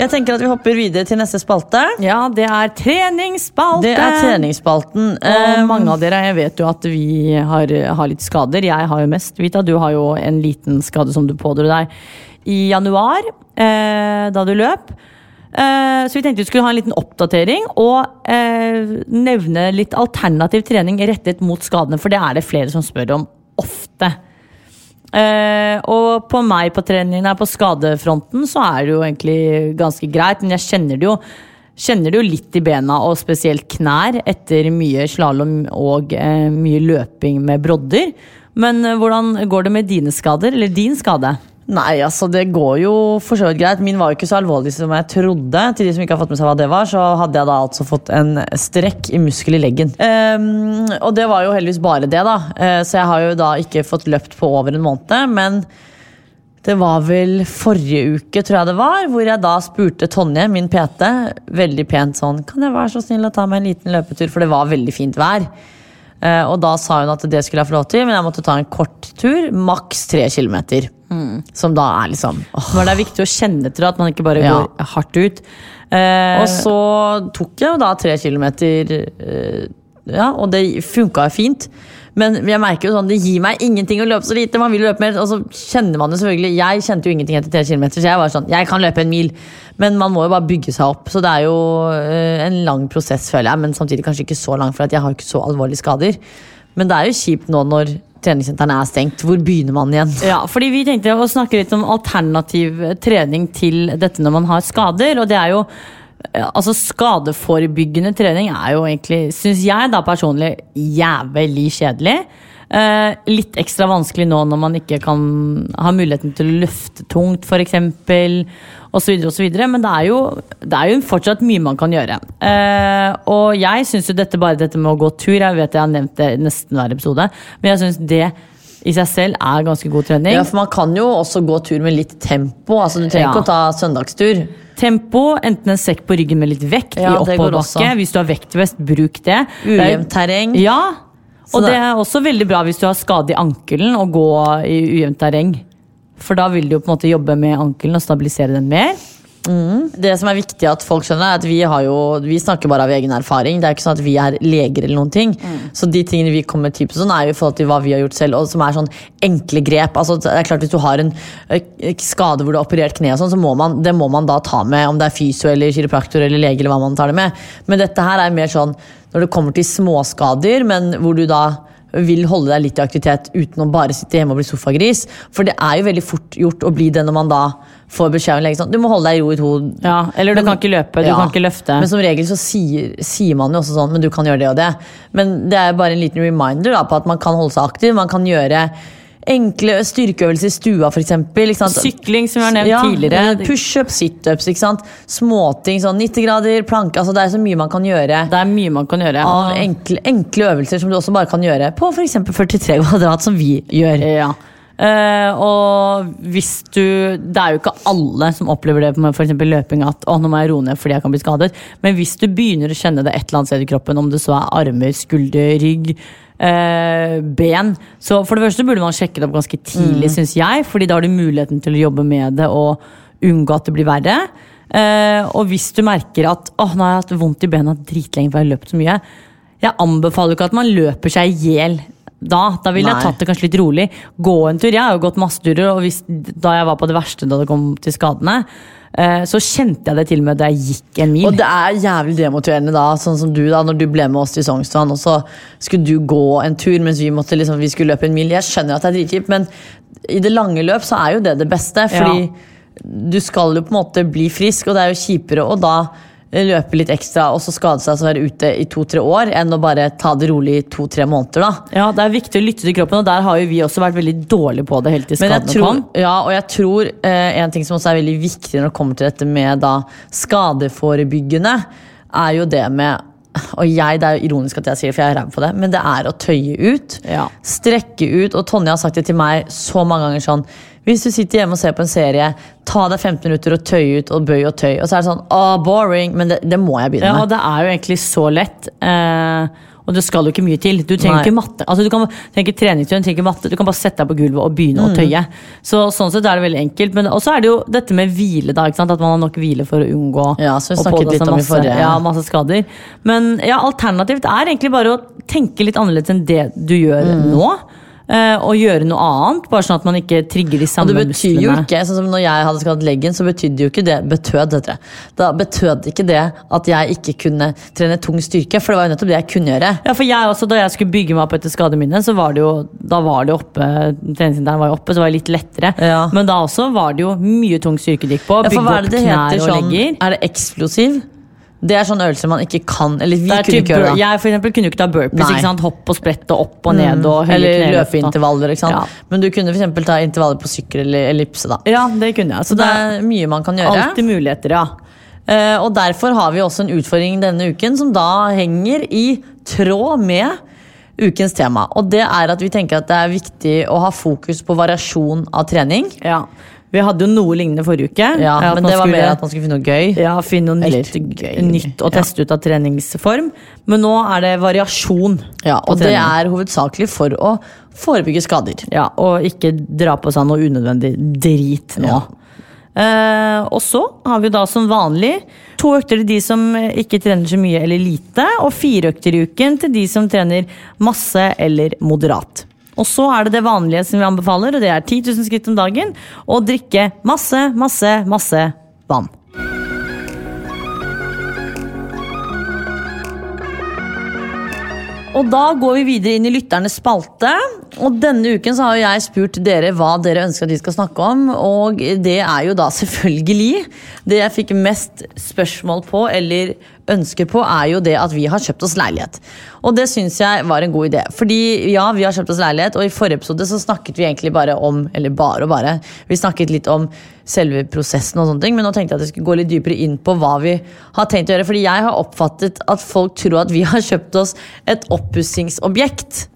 Jeg tenker at vi hopper videre til neste spalte. Ja, det er treningsspalte! Det er treningsspalten. Og Um, mange av dere, jeg vet jo at vi har, har litt skader. Jeg har jo mest. Vita, du har jo en liten skade som du pådro deg i januar, eh, da du løp. Eh, så vi tenkte vi skulle ha en liten oppdatering og eh, nevne litt alternativ trening rettet mot skadene, for det er det flere som spør om ofte. Eh, og på meg på treningen her på skadefronten så er det jo egentlig ganske greit, men jeg kjenner det jo Kjenner det jo litt i bena, og spesielt knær, etter mye slalåm og eh, mye løping med brodder. Men eh, hvordan går det med dine skader? Eller din skade? Nei, altså det går jo for så vidt greit. Min var jo ikke så alvorlig som jeg trodde. Til de som ikke har fått med seg hva det var, så hadde jeg da altså fått en strekk i muskel i leggen. Um, og det var jo heldigvis bare det, da. Uh, så jeg har jo da ikke fått løpt på over en måned. Men det var vel forrige uke, tror jeg det var, hvor jeg da spurte Tonje, min PT, veldig pent sånn Kan jeg være så snill å ta meg en liten løpetur, for det var veldig fint vær. Eh, og da sa hun at det skulle jeg få lov til, men jeg måtte ta en kort tur, maks tre kilometer. Som da er liksom åh. Men det er viktig å kjenne etter at man ikke bare Ja. går hardt ut. Eh, Og så tok jeg jo da tre kilometer, eh, ja, og det funka fint. Men jeg merker jo sånn, det gir meg ingenting å løpe så lite. Man vil løpe mer, og så kjenner man jo selvfølgelig Jeg kjente jo ingenting etter tre kilometer, så jeg var sånn, jeg kan løpe en mil. Men man må jo bare bygge seg opp. Så det er jo eh, en lang prosess, føler jeg. Men samtidig kanskje ikke så lang, for jeg har ikke så alvorlige skader. Men det er jo kjipt nå når treningssentrene er stengt. Hvor begynner man igjen? Ja, fordi Vi tenkte å snakke litt om alternativ trening til dette når man har skader. og det er jo eh, Altså Skadeforebyggende trening er jo egentlig, syns jeg da personlig, jævlig kjedelig. Eh, litt ekstra vanskelig nå når man ikke kan ha muligheten til å løfte tungt, f.eks. osv. osv. Men det er, jo, det er jo fortsatt mye man kan gjøre. Eh, og jeg syns jo dette bare dette med å gå tur, jeg vet jeg har nevnt det i nesten hver episode, men jeg syns det i seg selv er ganske god trening. Ja, for Man kan jo også gå tur med litt tempo. altså Du trenger Ja. ikke å ta søndagstur. Tempo, enten en sekk på ryggen med litt vekt Ja, i oppoverbakke. Hvis du har vektvest, bruk det. Ujevnt terreng. Ja, og det er også veldig bra hvis du har skade i ankelen å gå i ujevnt terreng. For da vil du jo på en måte jobbe med ankelen og stabilisere den mer. Det som er viktig at folk skjønner, er at vi, har jo, vi snakker bare av egen erfaring. Det er ikke sånn at vi er leger eller noen ting. Så de tingene vi kommer med tips sånn, er jo i forhold til hva vi har gjort selv, og som er sånn enkle grep. Altså, det er klart Hvis du har en eh, skade hvor du har operert kne, sånn, så må man, det må man da ta med, om det er fysio eller kiropraktor eller lege, eller hva man tar det med. Men dette her er mer sånn når det kommer til småskader, men hvor du da vil holde deg litt i aktivitet uten å bare sitte hjemme og bli sofagris. For det er jo veldig fort gjort å bli det når man da får beskjed om liksom, Du må holde deg i ro i to Ja, eller du Men- kan ikke løpe, du Ja. kan ikke løfte. Men som regel så sier, sier man jo også sånn, men du kan gjøre det og det. Men det er bare en liten reminder da, på at man kan holde seg aktiv. Man kan gjøre enkle styrkeøvelser i stua, f.eks. Sykling, som vi har nevnt tidligere. Pushups, situps. Småting. Sånn 90 grader, planke. Altså, det er så mye man kan gjøre. Det er mye man kan gjøre. Av enkle, enkle øvelser som du også bare kan gjøre på f.eks. 43 kvadrat, som vi gjør. Ja. Eh, og hvis du Det er jo ikke alle som opplever det med for eksempel løping at å, nå må jeg roe ned fordi jeg kan bli skadet. Men hvis du begynner å kjenne det et eller annet sted i kroppen, om det så er armer, skulder, rygg, uh, ben Så for det første burde man sjekke det opp ganske tidlig, Mm. syns jeg. Fordi da har du muligheten til å jobbe med det og unngå at det blir verre. Uh, og hvis du merker at åh, nå har jeg hatt vondt i bena dritlenge for jeg har løpt så mye. Jeg anbefaler ikke at man løper seg i hjel da. Da ville jeg tatt det kanskje litt rolig. Gå en tur. Jeg har jo gått masse turer, og hvis, da jeg var på det verste da det kom til skadene, eh, så kjente jeg det til og med da jeg gikk en mil. Og det er jævlig demotiverende da, sånn som du da, når du ble med oss til Sognsvann, og så skulle du gå en tur mens vi, måtte, liksom, vi skulle løpe en mil. Jeg skjønner at det er dritkjipt, men i det lange løp så er jo det det beste. Fordi du skal jo på en måte bli frisk, og det er jo kjipere å da løpe litt ekstra og så skade seg og være ute i to-tre år, enn å bare ta det rolig i to-tre måneder. da. Ja, Det er viktig å lytte til kroppen, og der har jo vi også vært veldig dårlige på det helt til Men skadene tror, kom. ja, og jeg tror eh, en ting som også er veldig viktig når det kommer til dette med da, skadeforebyggende, er jo det med og jeg, Det er jo ironisk at jeg sier det, for jeg er ræv på det, men det er å tøye ut. Ja. Strekke ut. Og Tonje har sagt det til meg så mange ganger sånn Hvis du sitter hjemme og ser på en serie, ta deg 15 minutter og tøy ut og bøy og tøy. Og så er det sånn ah, boring, men det, det må jeg begynne med. Ja, og det er jo egentlig så lett. Eh, og det skal jo ikke mye til. Du trenger Nei. ikke matte. Altså, du kan tenke treningstøy, du. Du kan bare sette deg på gulvet og begynne Mm. å tøye. Så Sånn sett er det veldig enkelt. Men også er det jo dette med hvile, da. At man har nok hvile for å unngå Ja, så vi snakket litt om i masse, forrige. ja, masse skader. Men ja, alternativt er egentlig bare å tenke litt annerledes enn det du gjør Mm. nå. Eh, og gjøre noe annet, bare sånn at man ikke trigger de Og samme det betyr jo ikke, sånn som når jeg hadde skadet leggen, så betydde jo ikke det betød, heter det. Da betød ikke det at jeg ikke kunne trene tung styrke, for det var jo nettopp det jeg kunne gjøre. Ja, for jeg også, Da jeg skulle bygge meg opp etter skadet mine, så var det jo, da var det oppe, treningssenteren var jo oppe, så var det litt lettere. Ja. Men da også var det jo mye tung styrke det gikk på. Ja, Bygge er opp knær heter og sånn? legger. Er det eksplosiv? Det er sånne øvelser man ikke kan Eller vi kunne ikke gjøre det. Jeg for eksempel kunne ikke ta burpees. Hopp og sprett og opp og ned og høye Eller løpeintervaller. Ja. Men du kunne for ta intervaller på sykkel eller ellipse. da Ja, det kunne jeg. Så det er mye man kan gjøre. alltid muligheter, ja. Eh, og derfor har vi også en utfordring denne uken som da henger i tråd med ukens tema. Og det er at vi tenker at det er viktig å ha fokus på variasjon av trening. ja. Vi hadde jo noe lignende forrige uke. Ja, Men det var skulle- mer at man skulle finne noe gøy. Ja, finne noe Eller nytt, gøy. nytt å teste ut av treningsform. Men nå er det variasjon. Ja, og det er hovedsakelig for å forebygge skader. Ja, Og ikke dra på seg noe unødvendig drit nå. Ja. Uh, og så har vi da som vanlig to økter til de som ikke trener så mye eller lite, og fire økter i uken til de som trener masse eller moderat. Og så er det det vanlige som vi anbefaler, og det er 10 000 skritt om dagen, og drikke masse, masse, masse vann. Og da går vi videre inn i lytternes spalte. Og denne uken så har jeg spurt dere hva dere ønsker at vi skal snakke om. Og det er jo da selvfølgelig Det jeg fikk mest spørsmål på, eller ønsker på, er jo det at vi har kjøpt oss leilighet. Og det syns jeg var en god idé. Fordi ja, vi har kjøpt oss leilighet, og i forrige episode så snakket vi egentlig bare om Eller bare og bare. Vi snakket litt om selve prosessen og sånne ting, men nå tenkte jeg at jeg skulle gå litt dypere inn på hva vi har tenkt å gjøre. Fordi jeg har oppfattet at folk tror at vi har kjøpt oss et oppussingsobjekt.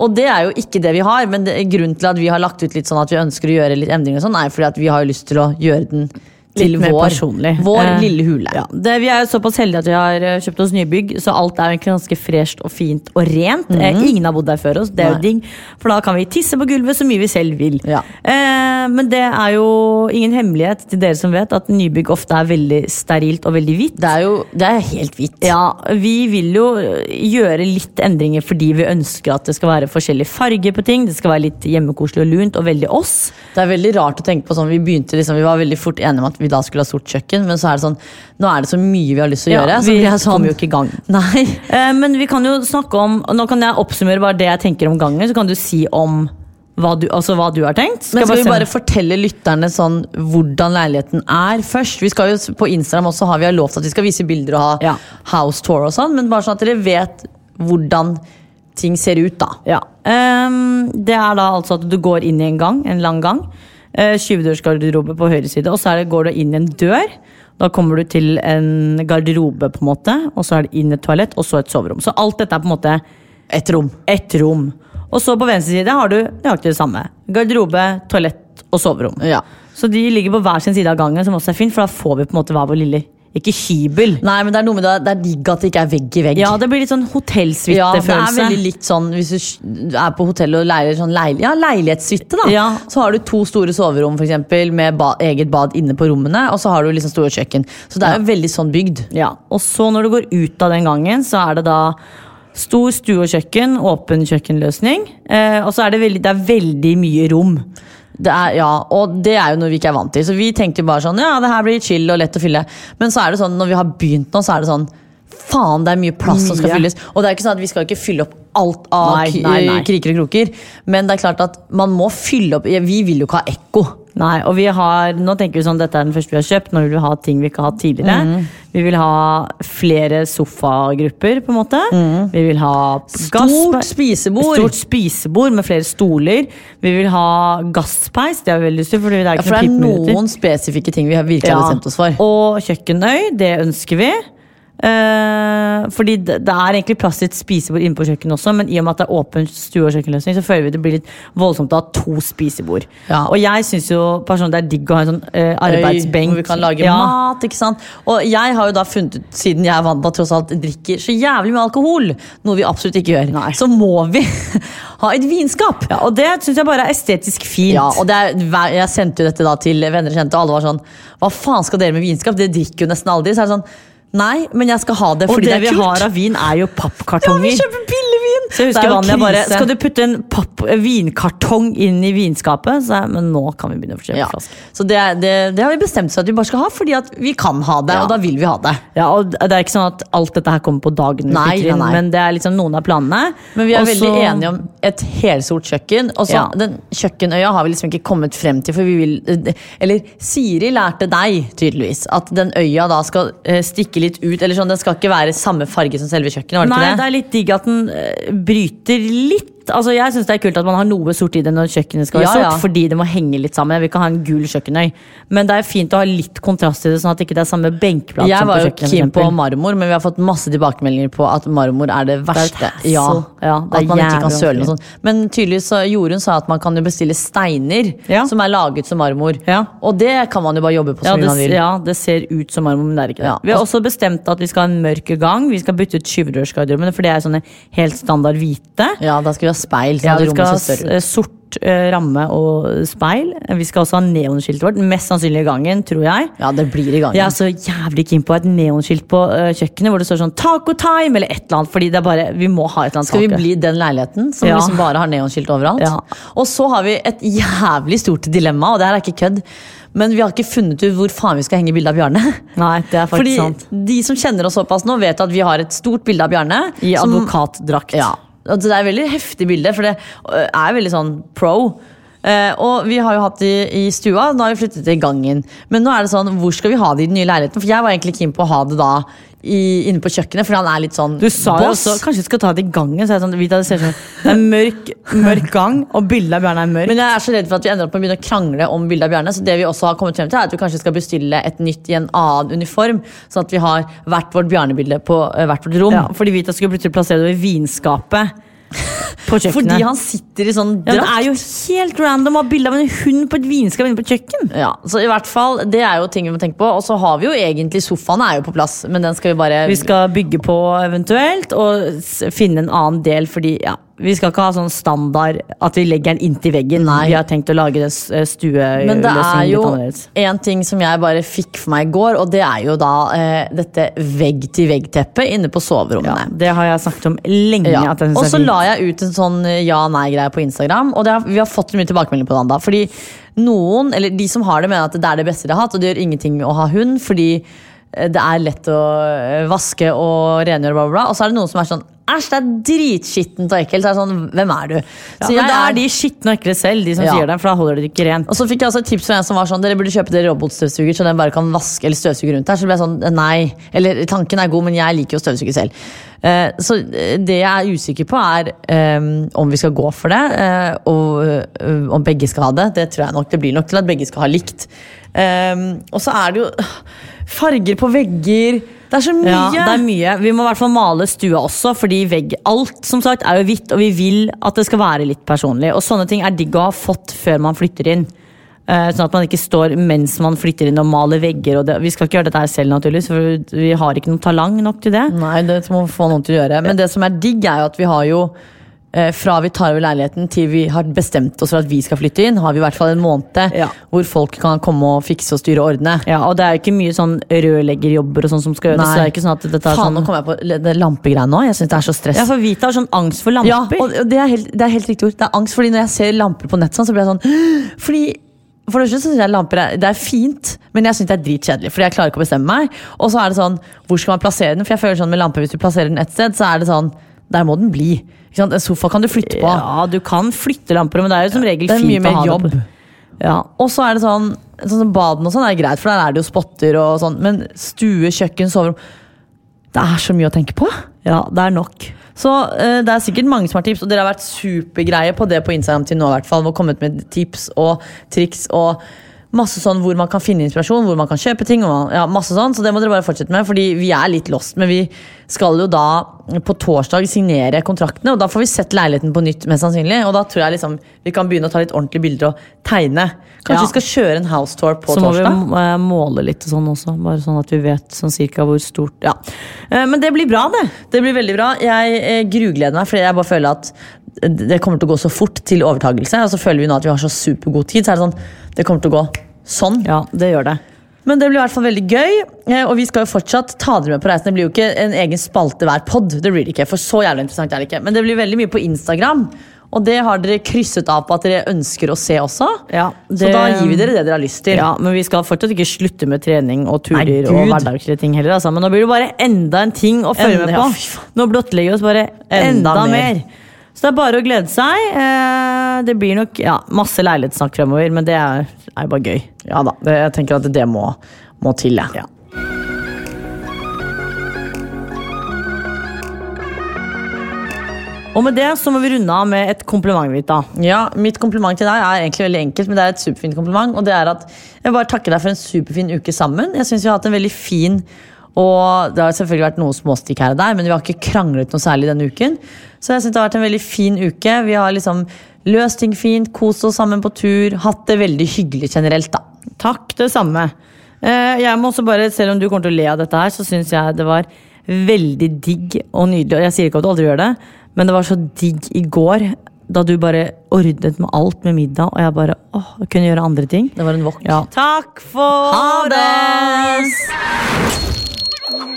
Og det er jo ikke det vi har, men grunnen til at vi har lagt ut litt sånn at vi ønsker å gjøre litt endringer, og sånn, er fordi at vi har lyst til å gjøre den til vår, vår Eh, lille hule. Ja, det, vi er såpass heldige at vi har eh, kjøpt oss nybygg, så alt er egentlig ganske fresht og fint og rent. Eh, ingen har bodd der før oss, det er jo digg, for da kan vi tisse på gulvet så mye vi selv vil. Ja. Eh, men det er jo ingen hemmelighet til dere som vet at nybygg ofte er veldig sterilt og veldig hvitt. Det er jo det er helt hvitt. Ja, Vi vil jo gjøre litt endringer fordi vi ønsker at det skal være forskjellig farge på ting. Det skal være litt hjemmekoselig og lunt og veldig oss. Det er veldig rart å tenke på sånn, Vi begynte liksom, vi var veldig fort enige om at vi da skulle ha sort kjøkken, men så er det sånn, nå er det så mye vi har lyst til å Ja, gjøre. så vi sånn, kommer jo ikke i gang. Nei. Eh, men vi kan jo snakke om Nå kan jeg oppsummere bare det jeg tenker om gangen, så kan du si om hva du, altså hva du har tenkt. Men skal vi bare fortelle lytterne sånn hvordan leiligheten er først? Vi skal jo På Instagram også har vi har lovt at vi skal vise bilder og ha Ja. house tour og sånn, men bare sånn at dere vet hvordan ting ser ut, da. Ja. Um, det er da altså at du går inn i en gang, en lang gang. Uh, Skyvedørsgarderobe på høyre side, og så er det, går du inn i en dør. Da kommer du til en garderobe, på en måte, og så er det inn et toalett, og så et soverom. Så alt dette er på en måte Et rom. Et rom. Og så på venstre side har du nøyaktig det samme. Garderobe, toalett og soverom. Ja. Så de ligger på hver sin side av gangen, som også er fint, for da får vi på en måte hver vår lille Ikke hybel. Nei, men det er noe med det, det er digg at det ikke er vegg i vegg. Ja, det blir litt sånn Ja, det er veldig litt sånn Hvis du er på hotell og leier sånn leil ja, leilighetssuite, da. Ja. Så har du to store soverom for eksempel, med ba eget bad inne på rommene, og så har du liksom store kjøkken. Så det er jo veldig sånn bygd. Ja, Og så når du går ut av den gangen, så er det da stor stue og kjøkken, åpen kjøkkenløsning. Eh, og så er det veldig, det er veldig mye rom. Det er, ja, og det er jo noe vi ikke er vant til. Så vi tenkte jo bare sånn, ja, det her blir chill og lett å fylle. Men så er det sånn, når vi har begynt nå, så er det sånn Faen, det er mye plass som skal fylles. Og det er ikke sånn at vi skal ikke fylle opp alt av Nei, nei, nei. kriker og kroker. Men det er klart at man må fylle opp Vi vil jo ikke ha ekko. Nei, og vi har, Nå tenker vi sånn, dette er den første vi har kjøpt. Nå vil vi ha ting vi ikke har hatt tidligere. Mm. Vi vil ha flere sofagrupper, på en måte. Vi vil ha. Stort spisebord. Stort spisebord med flere stoler. Vi vil ha gasspeis. Det har vi veldig lyst til. Fordi det er Ja, for det er noen spesifikke ting vi har virkelig har bestemt oss for. Og kjøkkenøy, det ønsker vi. Eh, fordi det, det er egentlig plass til et spisebord inne på kjøkkenet også, men i og med at det er åpen stue- og kjøkkenløsning, så føler vi det blir litt voldsomt å ha to spisebord. Ja. Og jeg syns jo personlig det er digg å ha en sånn eh, arbeidsbenk. Hvor vi kan lage Ja. mat. ikke sant? Og jeg har jo da funnet ut, siden jeg er vant til tross alt drikker så jævlig mye alkohol, noe vi absolutt ikke gjør, Nei. så må vi ha et vinskap. Ja, og det syns jeg bare er estetisk fint. Ja, og det er, Jeg sendte jo dette da til venner og kjente, og alle var sånn Hva faen skal dere med vinskap? Dere drikker jo nesten aldri. Så er det sånn Nei, men jeg skal ha det og fordi det, det, vi har av vin, er jo pappkartonger. ja, vi kjøper billig! Så jeg er husker Vanja bare. Skal du putte en papp, vinkartong inn i vinskapet? Så jeg, men nå kan vi begynne å kjøpe Ja. flasker. Så det, det, det har vi bestemt oss at vi bare skal ha, fordi at vi kan ha det, Ja. og da vil vi ha det. Ja, og Det er ikke sånn at alt dette her kommer på dagen, Nei, nei, nei. men det er liksom noen av planene. Men vi er også, veldig enige om et helsort kjøkken. Og så. Den kjøkkenøya har vi liksom ikke kommet frem til, for vi vil Eller Siri lærte deg tydeligvis at den øya da skal eh, stikke litt ut. Eller sånn, Den skal ikke være samme farge som selve kjøkkenet. var det Nei, ikke det det? er litt digg at den eh, bryter litt. Altså, jeg syns det er kult at man har noe sort i det når kjøkkenet skal være Ja, ja. sort, fordi det må henge litt sammen. Jeg vil ikke ha en gul kjøkkenøy. Men det er fint å ha litt kontrast i det, sånn at det ikke er samme benkplate som på kjøkkenet. Jeg var jo keen på marmor, men vi har fått masse tilbakemeldinger på at marmor er det verste. hassle. ja, Ja, det er at man ikke kan søle noe sånt. Men tydeligvis Jorunn sa at man kan jo bestille steiner Ja. som er laget som marmor. Ja. Og det kan man jo bare jobbe på som det, man vil. ja, det ser ut som marmor, men det er ikke det. Ja. Vi har også bestemt at vi skal ha en mørk gang. Vi skal bytte ut skyvedørsgarderobene, for det er sånne helt standard hvite. Ja, da skal vi ha speil, så Ja, vi skal ha sort uh, ramme og speil. Vi skal også ha neonskiltet vårt. Mest sannsynlig i gangen, tror jeg. Ja, det blir i gangen. Jeg er så jævlig keen på et neonskilt på uh, kjøkkenet hvor det står sånn 'taco time' eller et eller annet. Fordi det er bare, vi må ha et eller annet Skal vi bli den leiligheten som Ja. liksom bare har neonskilt overalt? Ja. Og så har vi et jævlig stort dilemma, og det her er ikke kødd. Men vi har ikke funnet ut hvor faen vi skal henge bildet av Bjarne. Nei, det er faktisk Fordi sant. de som kjenner oss såpass nå, vet at vi har et stort bilde av Bjarne. I som- advokatdrakt. Ja, og det er et veldig heftig bilde, for det øh, er veldig sånn pro. Eh, og vi har jo hatt det i, i stua, nå har vi flyttet til gangen. Men nå er det sånn, hvor skal vi ha det i den nye leiligheten? For jeg var egentlig keen på å ha det da i, inne på kjøkkenet, for han er litt sånn Du sa jo også kanskje vi skal ta det i gangen. Så det sånn, det ser sånn Det er mørk, mørk gang, og bildet av Bjarne er mørk. Men jeg er så redd for at vi ender opp med å begynne å krangle om bildet av Bjarne. Så det vi også har kommet frem til er at vi kanskje skal bestille et nytt i en annen uniform. Sånn at vi har hvert vårt Bjarne-bilde på eh, hvert vårt rom. ja, fordi Vita skulle plutselig plassere det ved vinskapet på kjøkkenet. Fordi han sitter i sånn drakt. ja. Det er jo helt random å ha bilde av en hund på et vinskap inne på et kjøkken. Ja, så i hvert fall, Det er jo ting vi må tenke på. Og så har vi jo egentlig sofaen er jo på plass, men den skal vi bare Vi skal bygge på eventuelt, og finne en annen del, fordi ja, vi skal ikke ha sånn standard at vi legger den inntil veggen. Nei. Vi har tenkt å lage det Men det er jo en ting som jeg bare fikk for meg i går, og det er jo da eh, dette vegg-til-vegg-teppet inne på soverommene. Ja, det har jeg snakket om lenge. Ja. Og så la jeg ut en sånn eh, ja-nei-greie på Instagram, og det har, vi har fått mye tilbakemelding på den. da Fordi noen, eller de som har det, mener at det er det beste de har hatt, og det gjør ingenting å ha hund, fordi eh, det er lett å eh, vaske og rengjøre, bla, bla, bla. Og så er det noen som er sånn Æsj, det er dritskittent og ekkelt. Så er det sånn, hvem er du? Ja, Så men det er de skitne og ekle selv, de som Ja. sier det, for da holder de ikke rent. Og så fikk jeg også et tips fra en som var sånn Dere burde kjøpe dere robotstøvsuger så den bare kan vaske eller støvsuge rundt her. Så ble jeg sånn Nei. Eller tanken er god, men jeg liker jo å støvsuge selv. Uh, så eh, det jeg er usikker på, er um, om vi skal gå for det. uh, og eh, om begge skal ha det. Det tror jeg nok det blir nok til at begge skal ha likt. Um, og så er det jo farger på vegger. Det er så mye! Ja, det er mye. Vi må i hvert fall male stua også, fordi vegg, alt som sagt er jo hvitt, og vi vil at det skal være litt personlig. Og sånne ting er digg å ha fått før man flytter inn. Eh, Sånn at man ikke står mens man flytter inn og maler vegger. Og det, vi skal ikke gjøre dette her selv, naturligvis, for vi har ikke noe talang nok til det. Nei, det må få noen til å gjøre. Men det som er digg, er jo at vi har jo fra vi tar over leiligheten til vi har bestemt oss for at vi skal flytte inn, har vi i hvert fall en måned Ja. hvor folk kan komme og fikse og styre og ordne. Ja, og det er jo ikke mye sånn rørleggerjobber og sånn som skal gjøres. Så det er ikke sånn at dette er Faen, sånn nå kom jeg på det lampegreiene nå. Jeg syns det er så stress. Ja, for Vita har sånn angst for lamper. Ja, og det er, helt, det er helt riktig ord. Det er angst, fordi når jeg ser lamper på nett, sånn, så blir jeg sånn Fordi for det synes jeg lamper er, det er fint, men jeg syns det er dritkjedelig. Fordi jeg klarer ikke å bestemme meg. Og så er det sånn, hvor skal man plassere den? For jeg føler sånn med lamper, hvis du plasserer den et sted, så er det sånn Der må den bli. En sofa kan du flytte på. Ja, du kan flytte lamper, men det er jo som regel Det fint å ha det jobb. på. Ja. Og så er det sånn, sånn Baden og sånn er greit, for der er det jo spotter og sånn. Men stue, kjøkken, soverom Det er så mye å tenke på. ja, det er nok. Så uh, det er sikkert mange som har tips, og dere har vært supergreie på det på Instagram til nå. i hvert fall, og kommet med tips og triks og masse sånn hvor man kan finne inspirasjon, hvor man kan kjøpe ting. Og, ja, masse sånn, Så det må dere bare fortsette med, fordi vi er litt lost. Men vi skal jo da på torsdag signere kontraktene, og da får vi sett leiligheten på nytt. mest sannsynlig, Og da tror jeg liksom vi kan begynne å ta litt ordentlige bilder og tegne. Kanskje Ja. vi skal kjøre en house tour på torsdag? Så må torsdag? vi måle litt sånn også, bare sånn at vi vet sånn cirka hvor stort Ja. Eh, Men det blir bra, det. Det blir veldig bra. Jeg eh, grugleder meg, fordi jeg bare føler at det kommer til å gå så fort til overtagelse. Og så føler vi nå at vi har så supergod tid. Så er det sånn, det kommer til å gå sånn. Ja, det gjør det. Men det blir i hvert fall veldig gøy, eh, og vi skal jo fortsatt ta dere med på reisen. Det blir jo ikke en egen spalte hver pod, det blir det ikke, for så jævlig interessant er det ikke. Men det blir veldig mye på Instagram, og det har dere krysset av på at dere ønsker å se også. Ja, Så da gir vi dere det dere har lyst til. Ja, Men vi skal fortsatt ikke slutte med trening og turer Nei, og hverdagslige ting heller. Altså. Men nå blir det bare enda en ting å følge Enda- med på. Nå blottlegger vi oss bare enda, Enda mer. mer. Så det er bare å glede seg. Eh, Det blir nok ja, masse leilighetssnakk fremover, men det er, er bare gøy. Ja da, jeg tenker at det må, må til. Ja. Og med det så må vi runde av med et kompliment, Vita. Ja, Mitt kompliment til deg er egentlig veldig enkelt, men det er et superfint kompliment. Og det er at jeg bare takker deg for en superfin uke sammen. Jeg synes vi har hatt en veldig fin og Det har selvfølgelig vært noen småstikk her og der, men vi har ikke kranglet noe særlig denne uken. Så jeg synes det har vært en veldig fin uke. Vi har liksom løst ting fint, kost oss sammen på tur, hatt det veldig hyggelig generelt. da. Takk, det samme. Eh, Jeg må også bare, Selv om du kommer til å le av dette, her, så syns jeg det var veldig digg og nydelig. Og jeg sier ikke at du aldri gjør det, men det var så digg i går da du bare ordnet med alt med middag, og jeg bare åh, jeg kunne gjøre andre ting. Det var en wok. Ja. Takk for Ha det!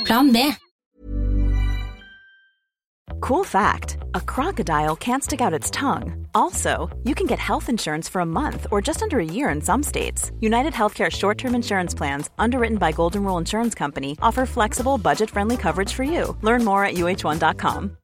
Plan B. Cool fact a crocodile can't stick out its tongue. Also, you can get health insurance for a month or just under a year in some states. United Healthcare short term insurance plans, underwritten by Golden Rule Insurance Company, offer flexible, budget friendly coverage for you. Learn more at uh1.com.